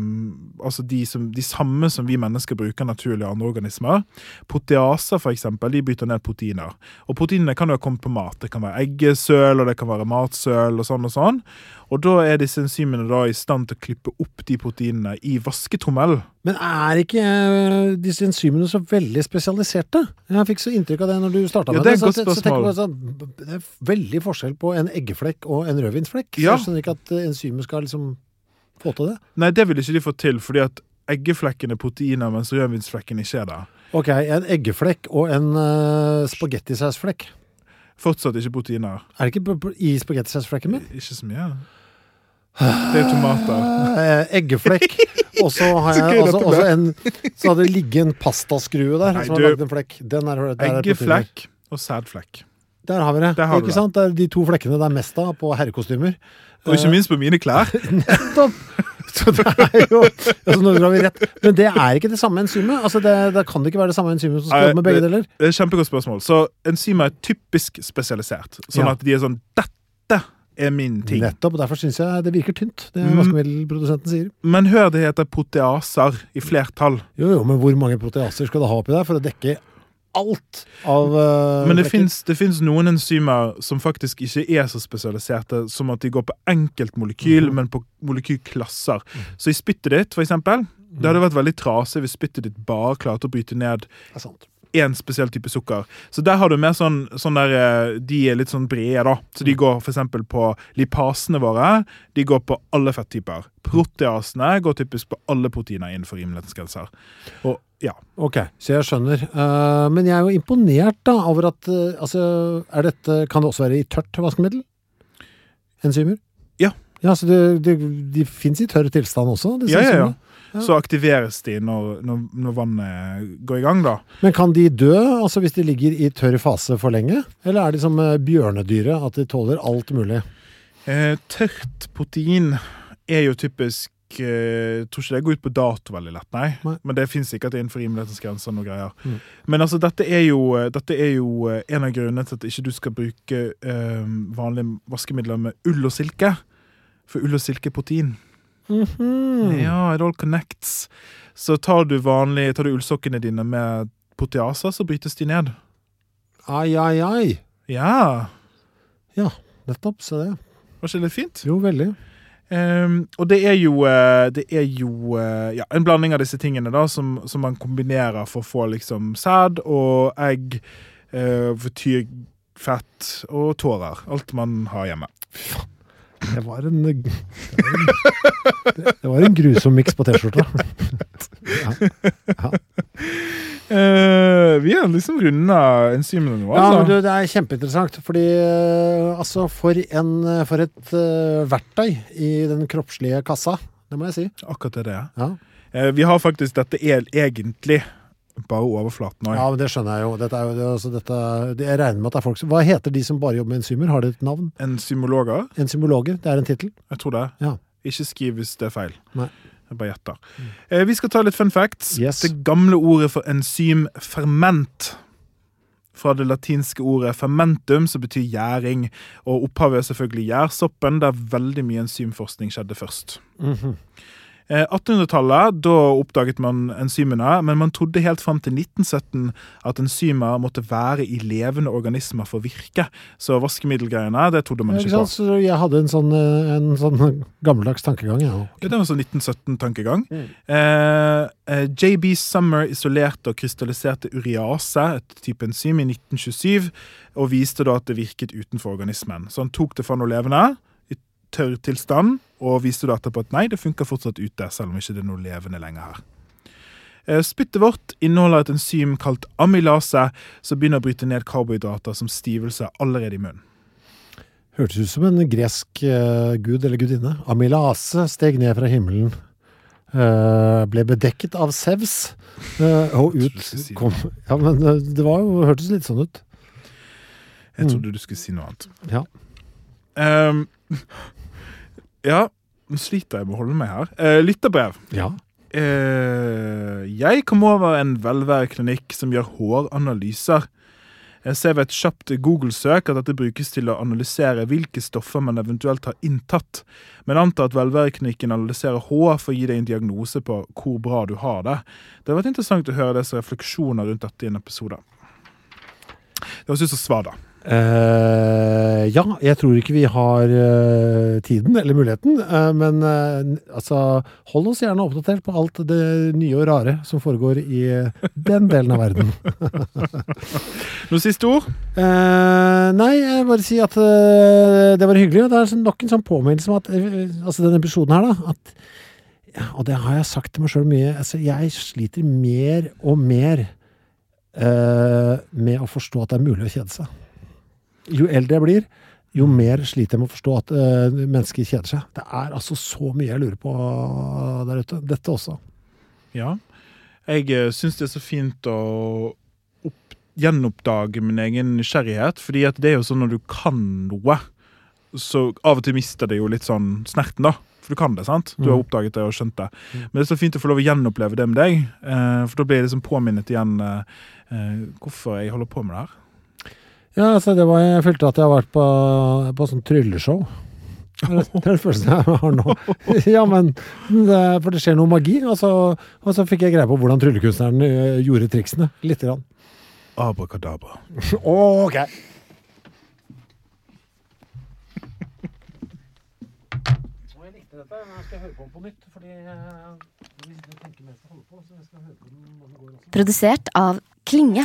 altså de, som, de samme som vi mennesker bruker naturlig i andre organismer. Proteaser, for eksempel, de bryter ned proteiner. Og proteinene kan jo ha kommet på mat. Det kan være eggesøl, og det kan være matsøl, og sånn og sånn. Og da er disse enzymene da i stand til å klippe opp de proteinene i vasketommel. Men er ikke eh, disse enzymene så veldig spesialiserte? Jeg fikk så inntrykk av det når du starta Ja, med det et Så, så, så jeg at det er veldig forskjell på en eggeflekk og en rødvinsflekk. Ja. Jeg skjønner ikke at eh, enzymet skal liksom få til det. Nei, det vil ikke de få til, fordi at eggeflekken er proteiner, mens rødvinsflekken ikke er det. Ok, en eggeflekk og en uh, spagettisausflekk. Fortsatt ikke proteiner. Er det ikke i spagettisausflekken min? Ikke så mye. Det er tomater. Eh, eggeflekk. Og så har jeg også, også en Så hadde det ligget en pastaskrue der Nei, som har lagd en flekk. Den er, der er. Eggeflekk og sædflekk. Der har vi det. Har ikke det. sant? Det er de to flekkene det er mest av på herrekostymer. Og ikke minst på mine klær. Nettopp! Så det er jo altså Nå drar vi rett. Men det er ikke det samme enzymet? Altså det, det kan det ikke være det samme enzymet som skal jobbe med begge deler? Det er et kjempegodt spørsmål. Så enzymer er typisk spesialisert. Sånn Ja. at de er sånn Dette er min ting. Nettopp. og Derfor syns jeg det virker tynt, det Mm. vaskemiddelprodusenten sier. Men hør, det heter proteaser i flertall. Jo, jo, men hvor mange proteaser skal det ha oppi der for å dekke alt av uh, Men det fins- noen enzymer som faktisk ikke er så spesialiserte, som at de går på enkeltmolekyl, mm. men på molekylklasser. Så i spyttet ditt, for eksempel, det hadde vært veldig trasig hvis spyttet ditt bare klarte å bryte ned Det er sant. Én spesiell type sukker. Så der har du mer sånn, sånn der eh, De er litt sånn brede, da. Så Mm. de går for eksempel på lipasene våre. De går på alle fettyper. Proteasene går typisk på alle proteiner innenfor rimelighetens grenser. Og ja. Ok, så jeg skjønner. Uh, men jeg er jo imponert da over at uh, Altså, er dette Kan det også være i tørt vaskemiddel? Enzymer? Ja. Ja, så det, det, de fins i tørr tilstand også? Ja, ja, ja. Så aktiveres de når, når, når vannet går i gang, da. Men kan de dø altså hvis de ligger i tørr fase for lenge? Eller er de som eh, bjørnedyret, at de tåler alt mulig? Eh, tørt protein er jo typisk eh, tror ikke det går ut på dato veldig lett, nei. Nei. Men det fins sikkert innenfor rimelighetens grenser noe greier. Mm. Men altså, dette er jo, eh, dette er jo en av grunnene til at ikke du skal bruke eh, vanlige vaskemidler med ull og silke. For ull og silke er protein. Mhm. Ja, it all connects. Så tar du vanlig, tar du ullsokkene dine med proteaser, så brytes de ned. Ai, ai, ai. Ja. Ja, nettopp. Se det. Var ikke det fint? Jo, veldig. Um, og det er jo, eh, det er jo eh, ja, en blanding av disse tingene da, som, som man kombinerer for å få liksom sæd og egg, uh, fett og tårer. Alt man har hjemme. Det var en Det var en, det var en grusom miks på T-skjorta. Ja. Eh, vi er liksom runda enzymene nå, Ja, men du, altså. det er kjempeinteressant, fordi eh, altså for, en, eh, for et uh, verktøy i den kroppslige kassa, det må jeg si. Akkurat det det er. Ja. Uh, vi har faktisk Dette er egentlig bare overflaten òg. ja, men det skjønner jeg jo. Dette er altså, dette, jeg regner med at det er folk som Hva heter de som bare jobber med enzymer? Har det et navn? Enzymologer. Enzymologer? Det er en tittel? Jeg tror det. Ja. Ikke skriv hvis det er feil. Nei. Jeg bare gjetter. Eh, vi skal ta litt fun facts. Yes. Det gamle ordet for enzym, ferment. Fra det latinske ordet fermentum, som betyr gjæring. Og opphavet er selvfølgelig gjærsoppen, der veldig mye enzymforskning skjedde først. Mhm. Eh, 1800-tallet, da oppdaget man enzymene, men man trodde helt fram til 1917 at enzymer måtte være i levende organismer for å virke. Så vaskemiddelgreiene, det trodde man ikke på. Så jeg hadde en sånn, eh, en sånn gammeldags tankegang, ja. Ja, det var sånn 1917-tankegang. Mm. Eh, eh, JB Summer isolerte og krystalliserte uriase, et type enzym, i 1927, og viste da at det virket utenfor organismen. Så han tok det fra noe levende, tørr tilstand, og viste data på at nei, det funker fortsatt ute, selv om ikke det er noe levende lenger her. Eh, Spyttet vårt inneholder et enzym kalt amylase, som begynner å bryte ned karbohydrater som stivelse allerede i munnen. Hørtes ut som en gresk uh, gud eller gudinne. Amylase steg ned fra himmelen. Uh, ble bedekket av Sevs, uh, og ut kom Ja, men det var jo, hørtes litt sånn ut. Jeg Mm. trodde du skulle si noe annet. Ja. Ehm, ja, nå sliter jeg med å holde meg her. Eh, lytterbrev. Ja. Eh, jeg kom over en velværeklinikk som gjør håranalyser. Jeg ser ved et kjapt Google-søk at dette brukes til å analysere hvilke stoffer man eventuelt har inntatt, men antar at velværeklinikken analyserer hår for å gi deg en diagnose på hvor bra du har det. Det har vært interessant å høre disse refleksjoner rundt dette i en episode. Det høres ut som svar, da. Eh, ja, jeg tror ikke vi har uh, tiden eller muligheten, Uh, men altså Hold oss gjerne oppdatert på alt det nye og rare som foregår i den delen av verden. Noe siste ord? Nei, jeg bare si at det var hyggelig. Det er sånn- nok en sånn påminnelse om at altså denne episoden her, da at, ja, Og det har jeg sagt til meg sjøl mye. Altså, jeg sliter mer og mer med å forstå at det er mulig å kjede seg. Jo eldre jeg blir, jo mer sliter jeg med å forstå at uh, mennesker kjeder seg. Det er altså så mye jeg lurer på der ute. Dette også. Ja. Jeg uh, syns det er så fint å opp, gjenoppdage min egen nysgjerrighet, fordi at det er jo sånn når du kan noe, så av og til mister det jo litt sånn snerten, da. For du kan det, sant? Du har Mm. oppdaget det og skjønt det. Men det er så fint å få lov å gjenoppleve det med deg, eh, for da blir jeg liksom påminnet igjen eh, eh, hvorfor jeg holder på med det her. Ja, altså det var, jeg følte at jeg har vært på, på sånn trylleshow. Det er det første jeg har nå. Ja, men det, For det skjer noe magi. Og så, og så fikk jeg greie på hvordan tryllekunstneren eh, gjorde triksene. Lite grann. Abrakadabra. ok. Jeg likte dette, men jeg skal høre på den på nytt. Fordi jeg tenker mens jeg holder på, så jeg skal høre på den når den går også. Produsert av Klinge.